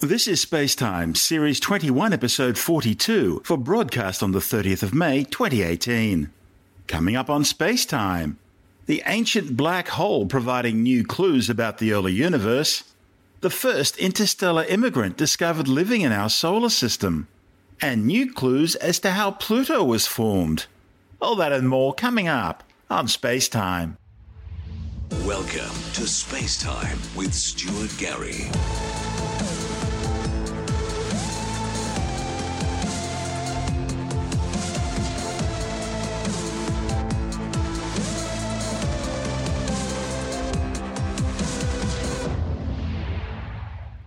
This is Spacetime, Series 21, Episode 42, for broadcast on the 30th of May 2018. Coming up on Spacetime, the ancient black hole providing new clues about the early universe, the first interstellar immigrant discovered living in our solar system, and new clues as to how Pluto was formed. All that and more coming up on Spacetime. Welcome to Space Time with Stuart Gary.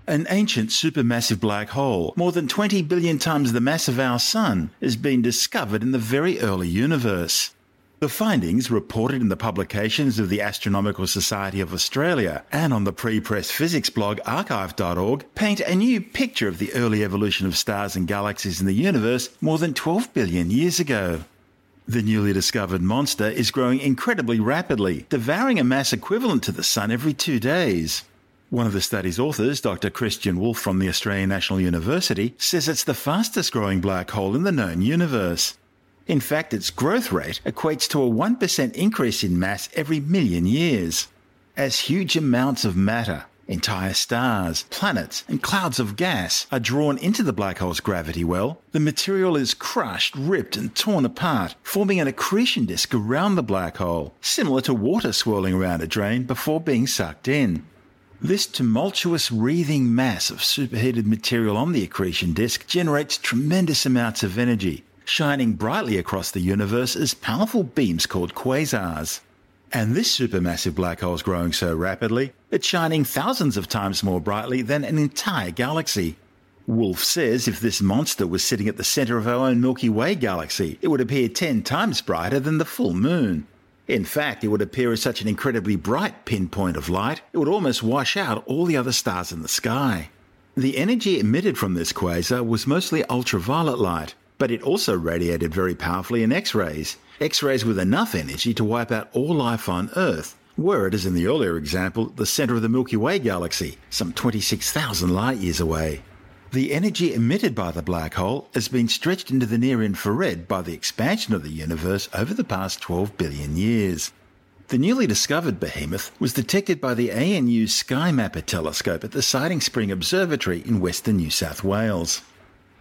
An ancient supermassive black hole, more than 20 billion times the mass of our Sun, has been discovered in the very early universe. The findings, reported in the publications of the Astronomical Society of Australia and on the pre-press physics blog arXiv.org, paint a new picture of the early evolution of stars and galaxies in the universe more than 12 billion years ago. The newly discovered monster is growing incredibly rapidly, devouring a mass equivalent to the Sun every two days. One of the study's authors, Dr. Christian Wolf from the Australian National University, says it's the fastest growing black hole in the known universe. In fact, its growth rate equates to a 1% increase in mass every million years. As huge amounts of matter, entire stars, planets, and clouds of gas are drawn into the black hole's gravity well, the material is crushed, ripped, and torn apart, forming an accretion disk around the black hole, similar to water swirling around a drain before being sucked in. This tumultuous wreathing mass of superheated material on the accretion disk generates tremendous amounts of energy, shining brightly across the universe as powerful beams called quasars. And this supermassive black hole is growing so rapidly, it's shining thousands of times more brightly than an entire galaxy. Wolf says if this monster was sitting at the center of our own Milky Way galaxy, it would appear 10 times brighter than the full moon. In fact, it would appear as such an incredibly bright pinpoint of light, it would almost wash out all the other stars in the sky. The energy emitted from this quasar was mostly ultraviolet light, but it also radiated very powerfully in X rays, X rays with enough energy to wipe out all life on Earth, were it, as in the earlier example, the centre of the Milky Way galaxy, some 26,000 light years away. The energy emitted by the black hole has been stretched into the near infrared by the expansion of the universe over the past 12 billion years. The newly discovered behemoth was detected by the ANU SkyMapper telescope at the Siding Spring Observatory in western New South Wales.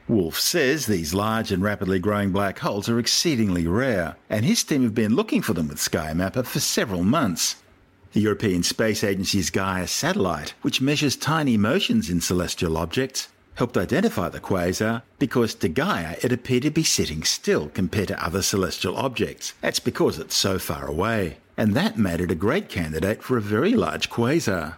Wolf says these large and rapidly growing black holes are exceedingly rare, and his team have been looking for them with SkyMapper for several months. The European Space Agency's Gaia satellite, which measures tiny motions in celestial objects, helped identify the quasar because to Gaia it appeared to be sitting still compared to other celestial objects. That's because it's so far away. And that made it a great candidate for a very large quasar.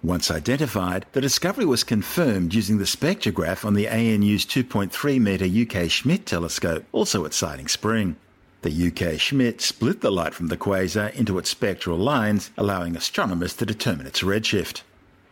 Once identified, the discovery was confirmed using the spectrograph on the ANU's 2.3 metre UK Schmidt telescope, also at Siding Spring. The UK Schmidt split the light from the quasar into its spectral lines, allowing astronomers to determine its redshift.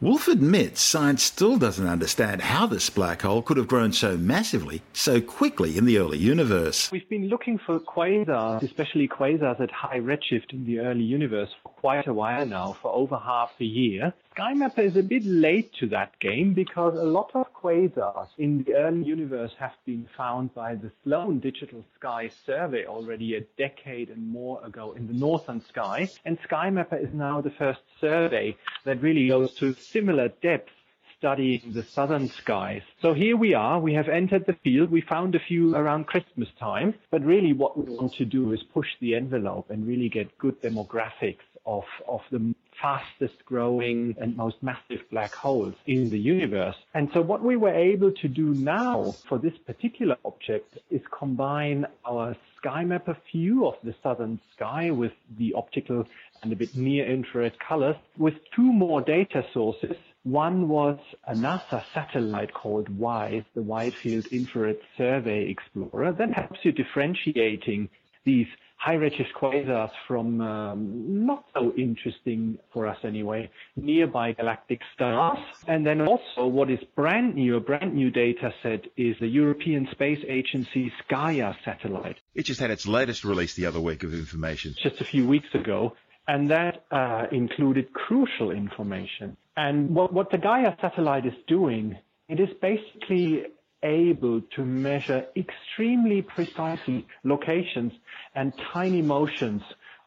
Wolf admits science still doesn't understand how this black hole could have grown so massively, so quickly in the early universe. We've been looking for quasars, especially quasars at high redshift in the early universe, for quite a while now, for over half a year. SkyMapper is a bit late to that game because a lot of quasars in the early universe have been found by the Sloan Digital Sky Survey already a decade and more ago in the northern sky. And SkyMapper is now the first survey that really goes to similar depth studying the southern skies. So here we are, we have entered the field, we found a few around Christmas time, but really what we want to do is push the envelope and really get good demographics of, of the fastest growing and most massive black holes in the universe. And so what we were able to do now for this particular object is combine our SkyMapper view of the southern sky with the optical and a bit near infrared colors with two more data sources. One was a NASA satellite called WISE, the Wide Field Infrared Survey Explorer, that helps you differentiating these high redshift quasars from um, not so interesting for us anyway, nearby galactic stars. And then also what is brand new, a brand new data set is the European Space Agency's Gaia satellite. It just had its latest release the other week of information. Just a few weeks ago. And that uh, included crucial information. And what, what the Gaia satellite is doing it is basically able to measure extremely precisely locations and tiny motions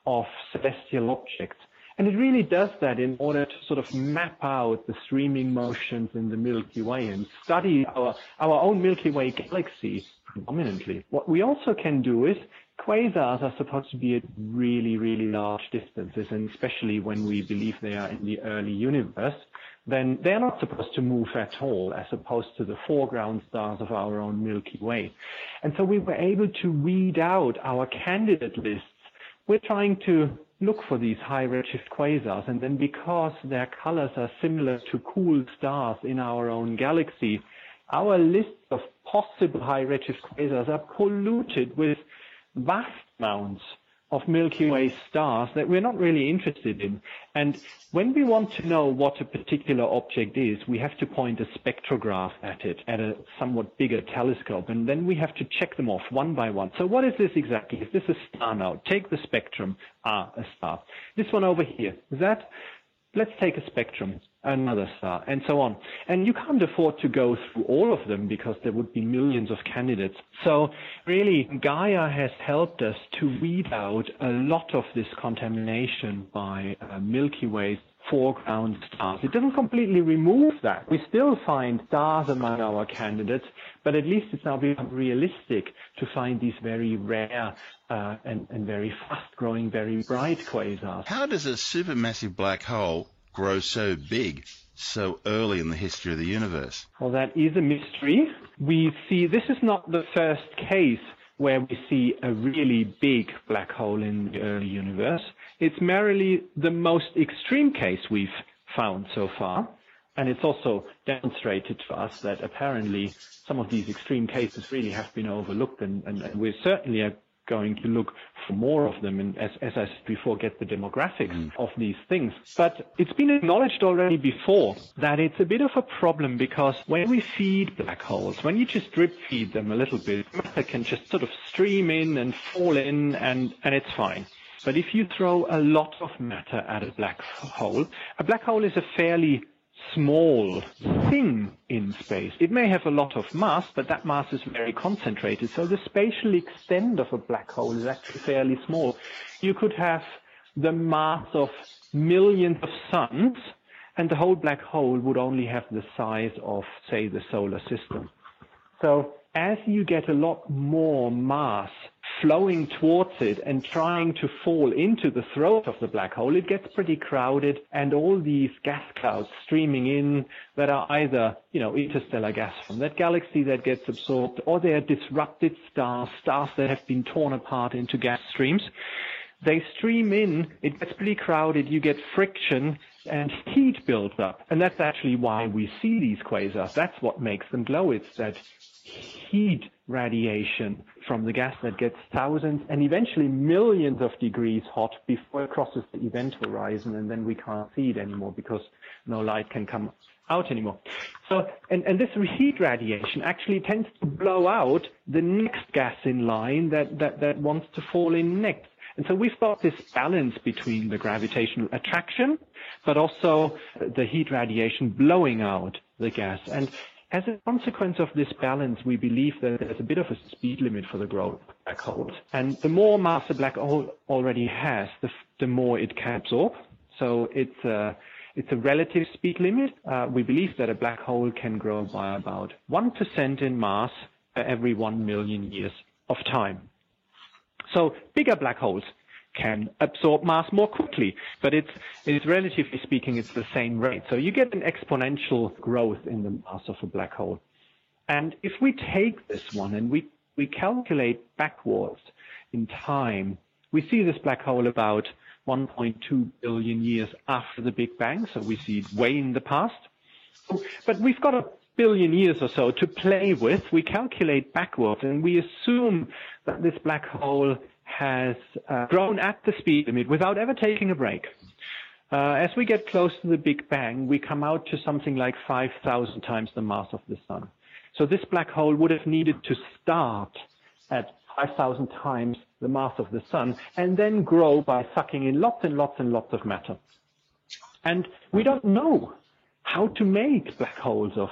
of celestial objects. And it really does that in order to sort of map out the streaming motions in the Milky Way and study our, our own Milky Way galaxy predominantly. What we also can do is quasars are supposed to be at really, really large distances, and especially when we believe they are in the early universe, then they're not supposed to move at all, as opposed to the foreground stars of our own Milky Way. And so we were able to weed out our candidate lists. We're trying to look for these high redshift quasars, and then because their colors are similar to cool stars in our own galaxy, our lists of possible high redshift quasars are polluted with vast amounts of Milky Way stars that we're not really interested in. And when we want to know what a particular object is, we have to point a spectrograph at it at a somewhat bigger telescope, and then we have to check them off one by one. So what is this exactly? Is this a star now? Take the spectrum. Ah, a star. This one over here. Is that? Let's take a spectrum another star, and so on. And you can't afford to go through all of them because there would be millions of candidates. So really, Gaia has helped us to weed out a lot of this contamination by uh, Milky Way's foreground stars. It doesn't completely remove that. We still find stars among our candidates, but at least it's now become realistic to find these very rare uh, and, and very fast-growing, very bright quasars. How does a supermassive black hole grow so big so early in the history of the universe? Well, that is a mystery. We see this is not the first case where we see a really big black hole in the early universe. It's merely the most extreme case we've found so far. And it's also demonstrated to us that apparently some of these extreme cases really have been overlooked and, and, and we certainly going to look for more of them and as, as I said before, get the demographics mm. of these things. But it's been acknowledged already before that it's a bit of a problem because when we feed black holes, when you just drip feed them a little bit, matter can just sort of stream in and fall in and, and it's fine. But if you throw a lot of matter at a black hole, a black hole is a fairly small thing in space. It may have a lot of mass, but that mass is very concentrated. So the spatial extent of a black hole is actually fairly small. You could have the mass of millions of suns, and the whole black hole would only have the size of, say, the solar system. So as you get a lot more mass flowing towards it and trying to fall into the throat of the black hole, it gets pretty crowded and all these gas clouds streaming in that are either, you know, interstellar gas from that galaxy that gets absorbed or they are disrupted stars, stars that have been torn apart into gas streams. They stream in, it gets pretty crowded, you get friction and heat builds up. And that's actually why we see these quasars. That's what makes them glow. It's that heat radiation from the gas that gets thousands and eventually millions of degrees hot before it crosses the event horizon and then we can't see it anymore because no light can come out anymore. So, and, and this heat radiation actually tends to blow out the next gas in line that, that, that wants to fall in next. And so we've got this balance between the gravitational attraction, but also the heat radiation blowing out the gas. And as a consequence of this balance, we believe that there's a bit of a speed limit for the growth of black holes. And the more mass a black hole already has, the, the more it can absorb. So it's a, it's a relative speed limit. Uh, we believe that a black hole can grow by about 1% in mass every 1 million years of time. So bigger black holes can absorb mass more quickly. But it's, it's relatively speaking, it's the same rate. So you get an exponential growth in the mass of a black hole. And if we take this one and we, we calculate backwards in time, we see this black hole about 1.2 billion years after the Big Bang. So we see it way in the past. But we've got a billion years or so to play with. We calculate backwards and we assume that this black hole has uh, grown at the speed limit without ever taking a break. Uh, as we get close to the Big Bang, we come out to something like 5,000 times the mass of the sun. So this black hole would have needed to start at 5,000 times the mass of the sun and then grow by sucking in lots and lots and lots of matter. And we don't know how to make black holes of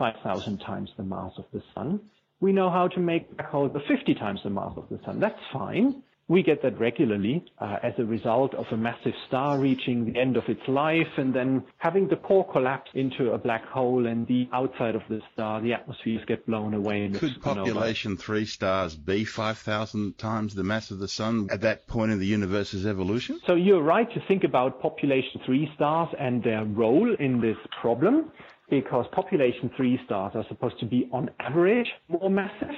5,000 times the mass of the sun. We know how to make black holes of 50 times the mass of the sun. That's fine. We get that regularly uh, as a result of a massive star reaching the end of its life and then having the core collapse into a black hole and the outside of the star, the atmospheres get blown away. And Could population three stars be 5,000 times the mass of the sun at that point in the universe's evolution? So you're right to think about population three stars and their role in this problem because population three stars are supposed to be on average more massive.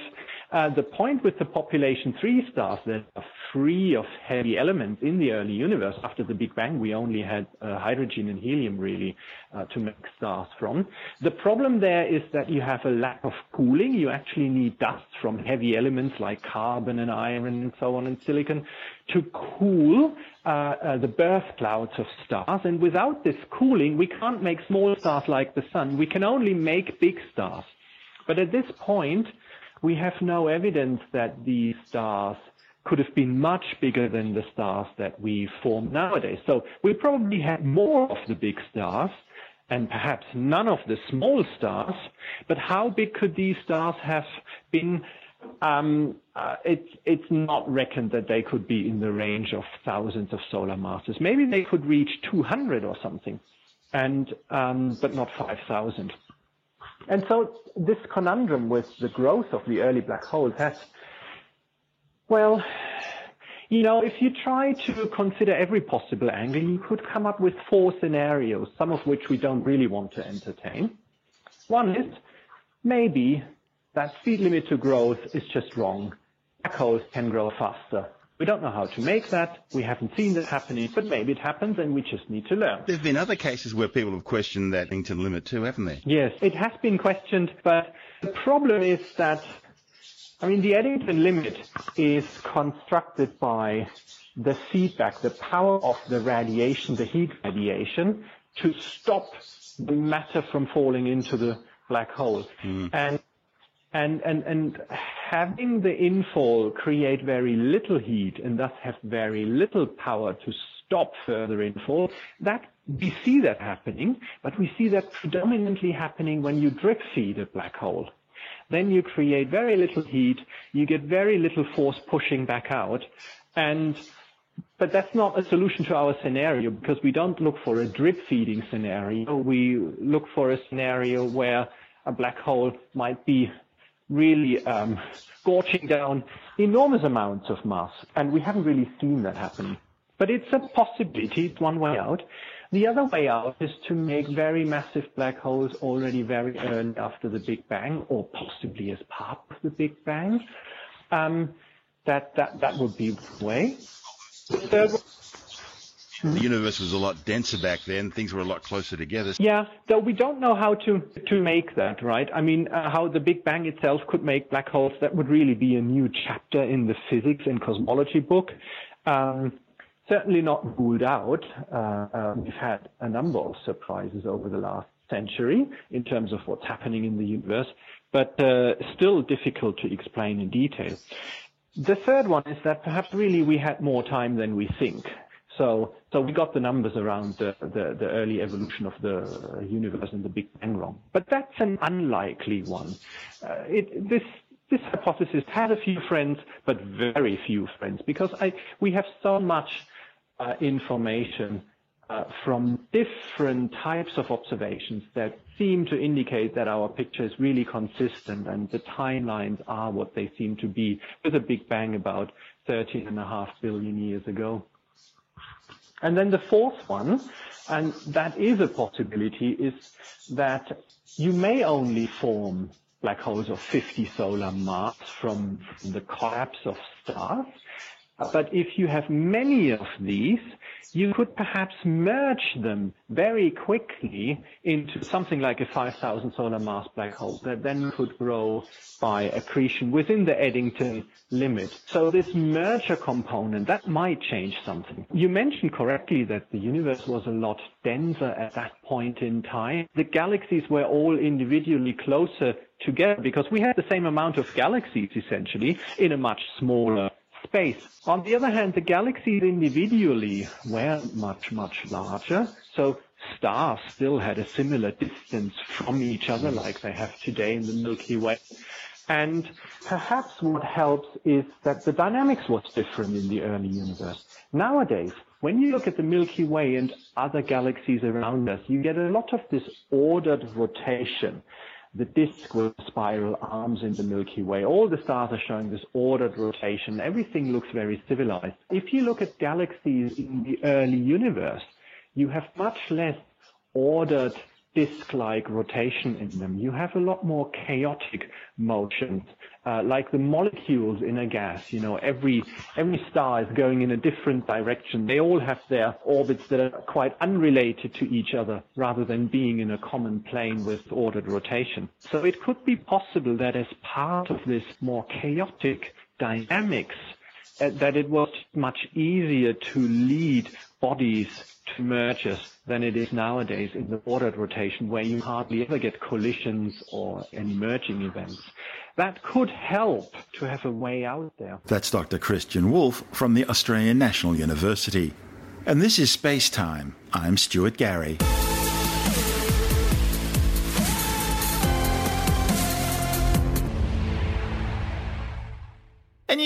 Uh, the point with the population three stars that are free of heavy elements in the early universe, after the Big Bang, we only had uh, hydrogen and helium really uh, to make stars from. The problem there is that you have a lack of cooling. You actually need dust from heavy elements like carbon and iron and so on and silicon to cool uh, uh, the birth clouds of stars. And without this cooling, we can't make small stars like the sun. We can only make big stars. But at this point, we have no evidence that these stars could have been much bigger than the stars that we form nowadays. So we probably had more of the big stars and perhaps none of the small stars. But how big could these stars have been? Um, uh, it's it's not reckoned that they could be in the range of thousands of solar masses. Maybe they could reach 200 or something, and um, but not 5,000. And so this conundrum with the growth of the early black holes has, well, you know, if you try to consider every possible angle, you could come up with four scenarios, some of which we don't really want to entertain. One is maybe that speed limit to growth is just wrong. Black can grow faster we don't know how to make that. We haven't seen that happening, but maybe it happens and we just need to learn. There have been other cases where people have questioned that Eddington limit too, haven't they? Yes, it has been questioned, but the problem is that, I mean, the Eddington limit is constructed by the feedback, the power of the radiation, the heat radiation, to stop the matter from falling into the black hole. Mm. And and, and, and having the infall create very little heat and thus have very little power to stop further infall, that we see that happening, but we see that predominantly happening when you drip feed a black hole. Then you create very little heat, you get very little force pushing back out, and but that's not a solution to our scenario because we don't look for a drip feeding scenario. We look for a scenario where a black hole might be really um, scorching down enormous amounts of mass. And we haven't really seen that happen. But it's a possibility, it's one way out. The other way out is to make very massive black holes already very early after the Big Bang, or possibly as part of the Big Bang. Um, that, that, that would be one way. The the universe was a lot denser back then. Things were a lot closer together. Yeah, though we don't know how to to make that, right? I mean, uh, how the Big Bang itself could make black holes. That would really be a new chapter in the physics and cosmology book. Um, certainly not ruled out. Uh, um, we've had a number of surprises over the last century in terms of what's happening in the universe, but uh, still difficult to explain in detail. The third one is that perhaps really we had more time than we think. So, so we got the numbers around the, the, the, early evolution of the universe and the Big Bang wrong. But that's an unlikely one. Uh, it, this, this hypothesis has a few friends, but very few friends, because I, we have so much uh, information uh, from different types of observations that seem to indicate that our picture is really consistent and the timelines are what they seem to be with a Big Bang about 13 and a half billion years ago. And then the fourth one, and that is a possibility, is that you may only form black holes of 50 solar mass from the collapse of stars. But if you have many of these, you could perhaps merge them very quickly into something like a 5,000 solar mass black hole that then could grow by accretion within the Eddington limit. So this merger component, that might change something. You mentioned correctly that the universe was a lot denser at that point in time. The galaxies were all individually closer together because we had the same amount of galaxies essentially in a much smaller space. On the other hand, the galaxies individually were much, much larger. So stars still had a similar distance from each other like they have today in the Milky Way. And perhaps what helps is that the dynamics was different in the early universe. Nowadays, when you look at the Milky Way and other galaxies around us, you get a lot of this ordered rotation. The disk with spiral arms in the Milky Way. All the stars are showing this ordered rotation. Everything looks very civilized. If you look at galaxies in the early universe, you have much less ordered disk-like rotation in them. You have a lot more chaotic motions, uh, like the molecules in a gas. You know, every every star is going in a different direction. They all have their orbits that are quite unrelated to each other, rather than being in a common plane with ordered rotation. So it could be possible that as part of this more chaotic dynamics, Uh, that it was much easier to lead bodies to mergers than it is nowadays in the ordered rotation where you hardly ever get collisions or any merging events. That could help to have a way out there. That's Dr. Christian Wolf from the Australian National University. And this is Space Time. I'm Stuart Gary.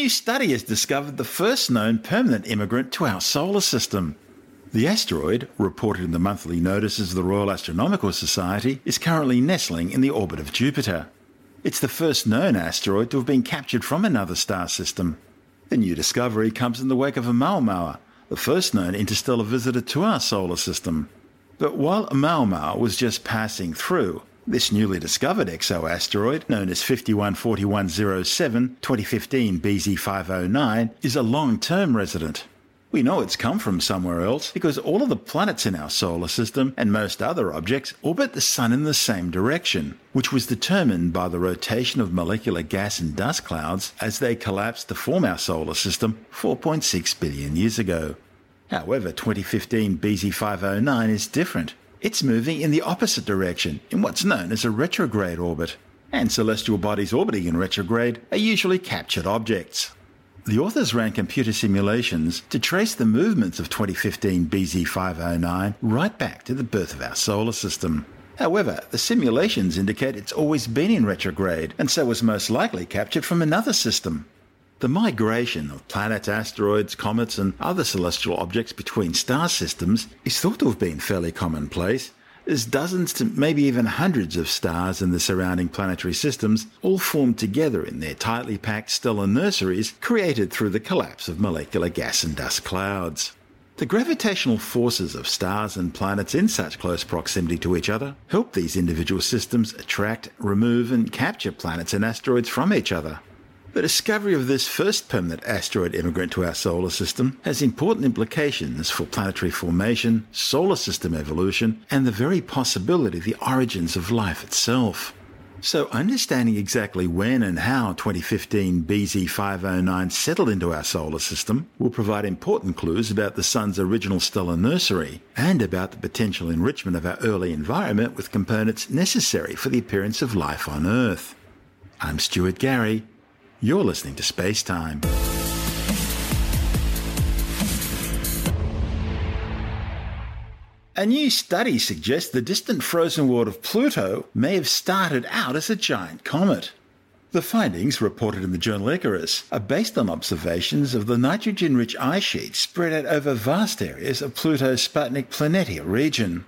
New study has discovered the first known permanent immigrant to our solar system. The asteroid, reported in the monthly notices of the Royal Astronomical Society, is currently nestling in the orbit of Jupiter. It's the first known asteroid to have been captured from another star system. The new discovery comes in the wake of Oumuamua, the first known interstellar visitor to our solar system. But while Oumuamua was just passing through, this newly discovered exoasteroid, known as 514107 2015 BZ509, is a long term resident. We know it's come from somewhere else because all of the planets in our solar system and most other objects orbit the Sun in the same direction, which was determined by the rotation of molecular gas and dust clouds as they collapsed to form our solar system 4.6 billion years ago. However, 2015 BZ509 is different. It's moving in the opposite direction in what's known as a retrograde orbit, and celestial bodies orbiting in retrograde are usually captured objects. The authors ran computer simulations to trace the movements of 2015 BZ509 right back to the birth of our solar system. However, the simulations indicate it's always been in retrograde and so was most likely captured from another system. The migration of planets, asteroids, comets, and other celestial objects between star systems is thought to have been fairly commonplace, as dozens to maybe even hundreds of stars in the surrounding planetary systems all formed together in their tightly packed stellar nurseries created through the collapse of molecular gas and dust clouds. The gravitational forces of stars and planets in such close proximity to each other help these individual systems attract, remove, and capture planets and asteroids from each other. The discovery of this first permanent asteroid immigrant to our solar system has important implications for planetary formation, solar system evolution, and the very possibility of the origins of life itself. So, understanding exactly when and how 2015 BZ509 settled into our solar system will provide important clues about the Sun's original stellar nursery and about the potential enrichment of our early environment with components necessary for the appearance of life on Earth. I'm Stuart Gary. You're listening to Space Time. A new study suggests the distant frozen world of Pluto may have started out as a giant comet. The findings, reported in the journal Icarus, are based on observations of the nitrogen rich ice sheets spread out over vast areas of Pluto's Sputnik Planitia region.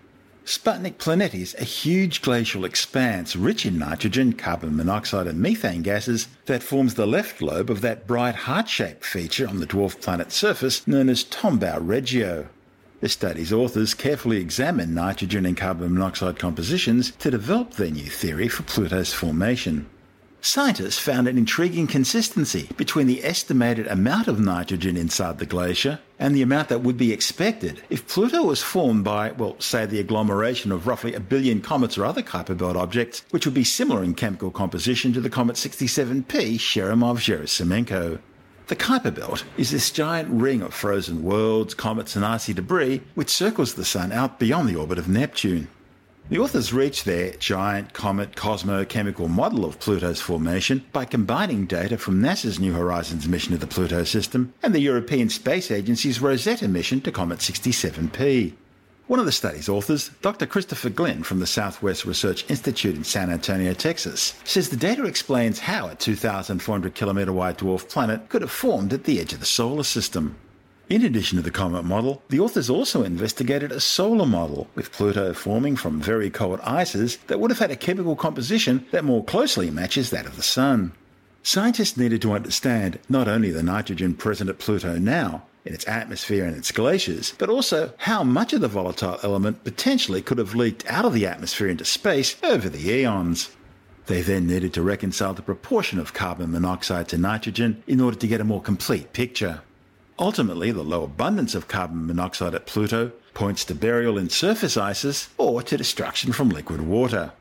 Sputnik Planitia is a huge glacial expanse rich in nitrogen, carbon monoxide, and methane gases that forms the left lobe of that bright heart shaped feature on the dwarf planet's surface known as Tombaugh Regio. The study's authors carefully examined nitrogen and carbon monoxide compositions to develop their new theory for Pluto's formation. Scientists found an intriguing consistency between the estimated amount of nitrogen inside the glacier and the amount that would be expected if Pluto was formed by, well, say the agglomeration of roughly a billion comets or other Kuiper Belt objects, which would be similar in chemical composition to the comet 67P Churyumov-Gerasimenko. The Kuiper Belt is this giant ring of frozen worlds, comets, and icy debris which circles the Sun out beyond the orbit of Neptune. The authors reached their giant comet cosmochemical model of Pluto's formation by combining data from NASA's New Horizons mission to the Pluto system and the European Space Agency's Rosetta mission to Comet 67P. One of the study's authors, Dr. Christopher Glein from the Southwest Research Institute in San Antonio, Texas, says the data explains how a 2,400 kilometre wide dwarf planet could have formed at the edge of the solar system. In addition to the comet model, the authors also investigated a solar model, with Pluto forming from very cold ices that would have had a chemical composition that more closely matches that of the Sun. Scientists needed to understand not only the nitrogen present at Pluto now, in its atmosphere and its glaciers, but also how much of the volatile element potentially could have leaked out of the atmosphere into space over the eons. They then needed to reconcile the proportion of carbon monoxide to nitrogen in order to get a more complete picture. Ultimately, the low abundance of carbon monoxide at Pluto points to burial in surface ices or to destruction from liquid water.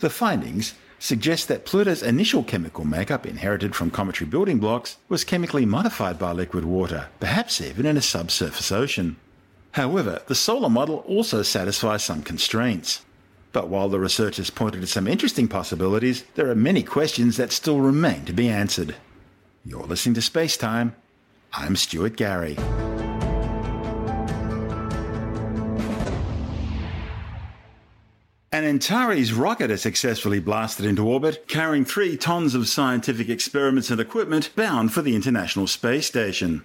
The findings suggest that Pluto's initial chemical makeup, inherited from cometary building blocks, was chemically modified by liquid water, perhaps even in a subsurface ocean. However, the solar model also satisfies some constraints. But while the researchers pointed to some interesting possibilities, there are many questions that still remain to be answered. You're listening to Space Time. I'm Stuart Gary. An Antares rocket has successfully blasted into orbit, carrying three tons of scientific experiments and equipment bound for the International Space Station.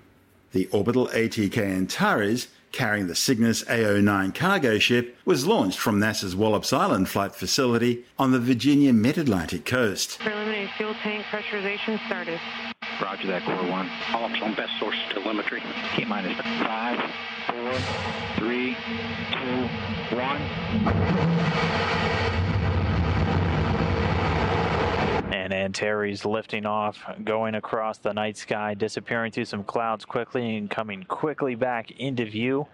The orbital ATK Antares, carrying the Cygnus AO9 cargo ship, was launched from NASA's Wallops Island flight facility on the Virginia mid Atlantic coast. Preliminary fuel tank pressurization started. Roger that, Core 1. Polyps on best source telemetry. T minus 5, 4, 3, 2, 1. And Antares lifting off, going across the night sky, disappearing through some clouds quickly and coming quickly back into view.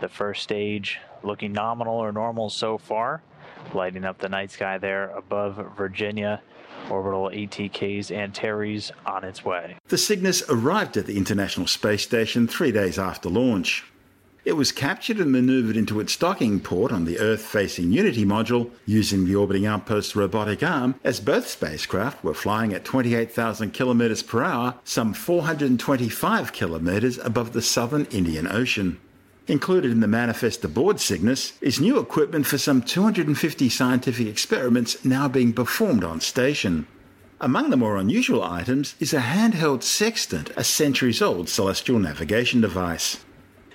The first stage looking nominal or normal so far, lighting up the night sky there above Virginia. Orbital ATK's Antares on its way. The Cygnus arrived at the International Space Station three days after launch. It was captured and maneuvered into its docking port on the Earth facing Unity module using the orbiting outpost's robotic arm as both spacecraft were flying at 28,000 kilometers per hour, some 425 kilometers above the southern Indian Ocean. Included in the manifest aboard Cygnus is new equipment for some 250 scientific experiments now being performed on station. Among the more unusual items is a handheld sextant, a centuries old celestial navigation device.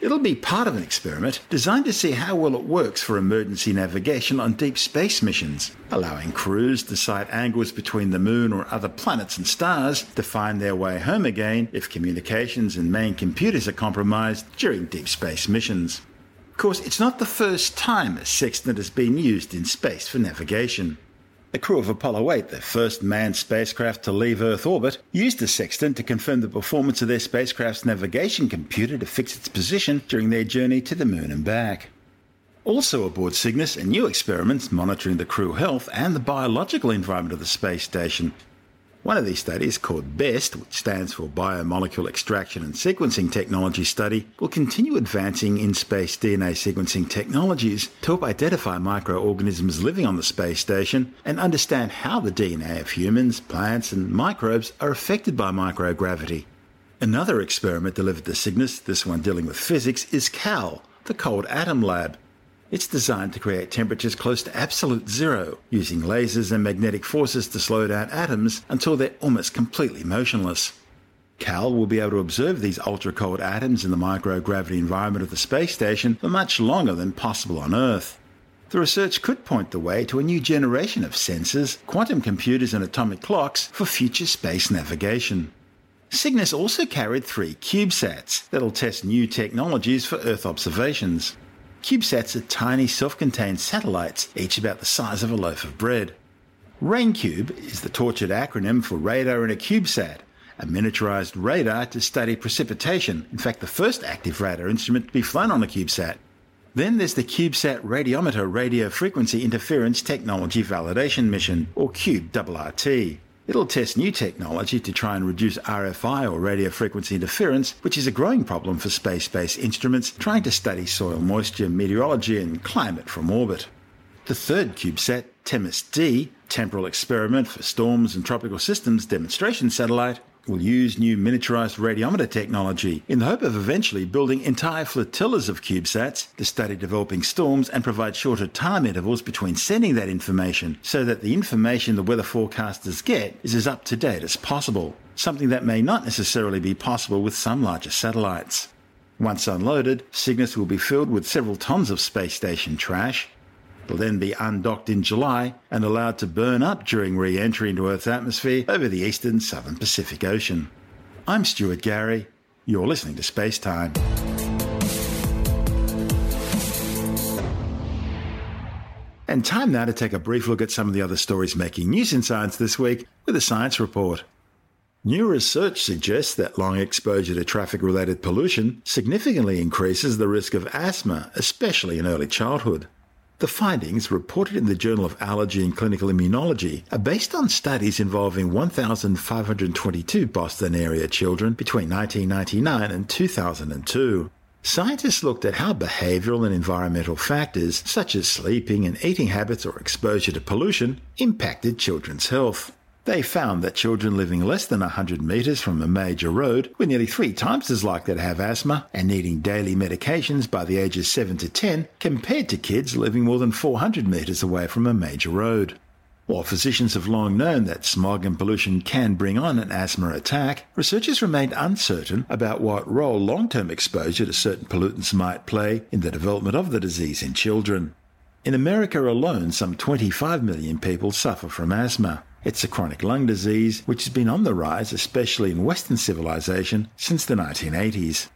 It'll be part of an experiment designed to see how well it works for emergency navigation on deep space missions, allowing crews to sight angles between the moon or other planets and stars to find their way home again if communications and main computers are compromised during deep space missions. Of course, it's not the first time a sextant has been used in space for navigation. The crew of Apollo 8, the first manned spacecraft to leave Earth orbit, used the sextant to confirm the performance of their spacecraft's navigation computer to fix its position during their journey to the moon and back. Also aboard Cygnus are new experiments monitoring the crew health and the biological environment of the space station. One of these studies, called BEST, which stands for Biomolecule Extraction and Sequencing Technology Study, will continue advancing in space DNA sequencing technologies to help identify microorganisms living on the space station and understand how the DNA of humans, plants, and microbes are affected by microgravity. Another experiment delivered to Cygnus, this one dealing with physics, is CAL, the Cold Atom Lab, it's designed to create temperatures close to absolute zero, using lasers and magnetic forces to slow down atoms until they're almost completely motionless. Cal will be able to observe these ultra cold atoms in the microgravity environment of the space station for much longer than possible on Earth. The research could point the way to a new generation of sensors, quantum computers, and atomic clocks for future space navigation. Cygnus also carried three CubeSats that'll test new technologies for Earth observations. CubeSats are tiny self-contained satellites, each about the size of a loaf of bread. RainCube is the tortured acronym for Radar in a CubeSat, a miniaturized radar to study precipitation, in fact the first active radar instrument to be flown on a CubeSat. Then there's the CubeSat Radiometer Radio Frequency Interference Technology Validation Mission, or CubeRRT. It'll test new technology to try and reduce RFI or radio frequency interference, which is a growing problem for space based instruments trying to study soil moisture, meteorology, and climate from orbit. The third CubeSat, TEMIS D, Temporal Experiment for Storms and Tropical Systems Demonstration Satellite, will use new miniaturized radiometer technology in the hope of eventually building entire flotillas of CubeSats to study developing storms and provide shorter time intervals between sending that information so that the information the weather forecasters get is as up to date as possible, something that may not necessarily be possible with some larger satellites. Once unloaded, Cygnus will be filled with several tons of space station trash, will then be undocked in July and allowed to burn up during re entry into Earth's atmosphere over the eastern southern Pacific Ocean. I'm Stuart Gary. You're listening to Space Time. And time now to take a brief look at some of the other stories making news in science this week with a science report. New research suggests that long exposure to traffic related pollution significantly increases the risk of asthma, especially in early childhood. The findings, reported in the Journal of Allergy and Clinical Immunology, are based on studies involving 1,522 Boston area children between 1999 and 2002. Scientists looked at how behavioral and environmental factors, such as sleeping and eating habits or exposure to pollution, impacted children's health. They found that children living less than 100 metres from a major road were nearly three times as likely to have asthma and needing daily medications by the ages 7 to 10 compared to kids living more than 400 metres away from a major road. While physicians have long known that smog and pollution can bring on an asthma attack, researchers remained uncertain about what role long term exposure to certain pollutants might play in the development of the disease in children. In America alone, some 25 million people suffer from asthma. It's a chronic lung disease which has been on the rise, especially in Western civilization, since the 1980s.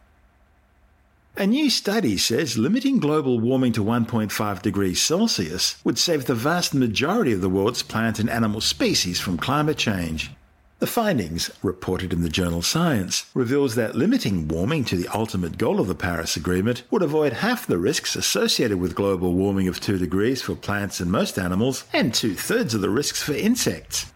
A new study says limiting global warming to 1.5 degrees Celsius would save the vast majority of the world's plant and animal species from climate change. The findings, reported in the journal Science, reveals that limiting warming to the ultimate goal of the Paris Agreement would avoid half the risks associated with global warming of 2 degrees for plants and most animals, and two thirds of the risks for insects.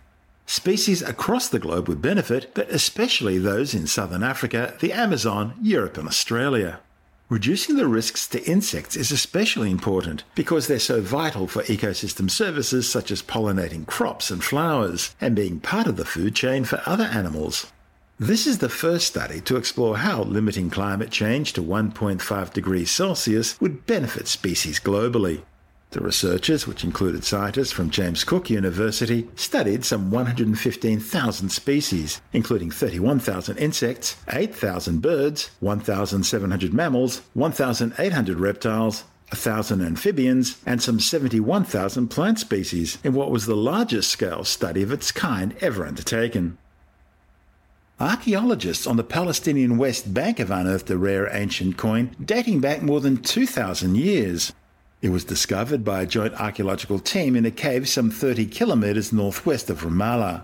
Species across the globe would benefit, but especially those in southern Africa, the Amazon, Europe, and Australia. Reducing the risks to insects is especially important because they're so vital for ecosystem services such as pollinating crops and flowers and being part of the food chain for other animals. This is the first study to explore how limiting climate change to 1.5 degrees Celsius would benefit species globally. The researchers, which included scientists from James Cook University, studied some 115,000 species, including 31,000 insects, 8,000 birds, 1,700 mammals, 1,800 reptiles, 1,000 amphibians, and some 71,000 plant species in what was the largest scale study of its kind ever undertaken. Archaeologists on the Palestinian West Bank have unearthed a rare ancient coin dating back more than 2,000 years. It was discovered by a joint archaeological team in a cave some 30 kilometres northwest of Ramallah.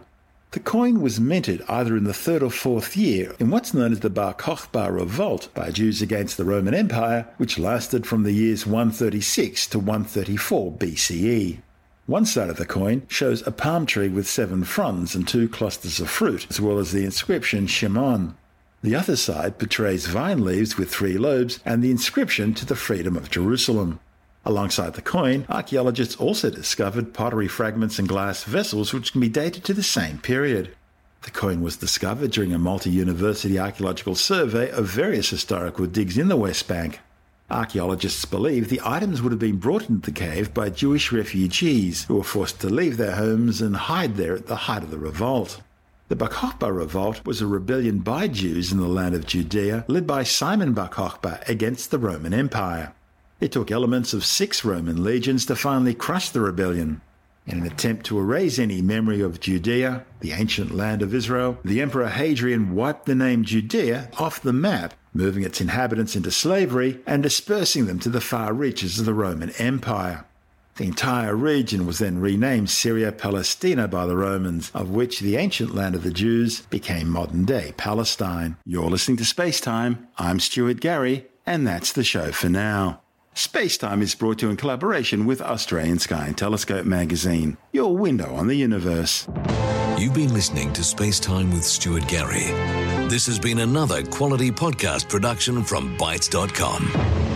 The coin was minted either in the third or fourth year in what's known as the Bar Kokhba revolt by Jews against the Roman Empire, which lasted from the years 136 to 134 BCE. One side of the coin shows a palm tree with seven fronds and two clusters of fruit, as well as the inscription Shimon. The other side portrays vine leaves with three lobes and the inscription to the freedom of Jerusalem. Alongside the coin, archaeologists also discovered pottery fragments and glass vessels which can be dated to the same period. The coin was discovered during a multi university archaeological survey of various historical digs in the West Bank. Archaeologists believe the items would have been brought into the cave by Jewish refugees who were forced to leave their homes and hide there at the height of the revolt. The Bar Kokhba revolt was a rebellion by Jews in the land of Judea led by Simon Bar Kokhba against the Roman Empire. It took elements of six Roman legions to finally crush the rebellion. In an attempt to erase any memory of Judea, the ancient land of Israel, the Emperor Hadrian wiped the name Judea off the map, moving its inhabitants into slavery and dispersing them to the far reaches of the Roman Empire. The entire region was then renamed Syria Palestina by the Romans, of which the ancient land of the Jews became modern day Palestine. You're listening to Space Time. I'm Stuart Gary, and that's the show for now. Spacetime is brought to you in collaboration with Australian Sky and Telescope magazine, your window on the universe. You've been listening to Spacetime with Stuart Gary. This has been another quality podcast production from Bitesz.com.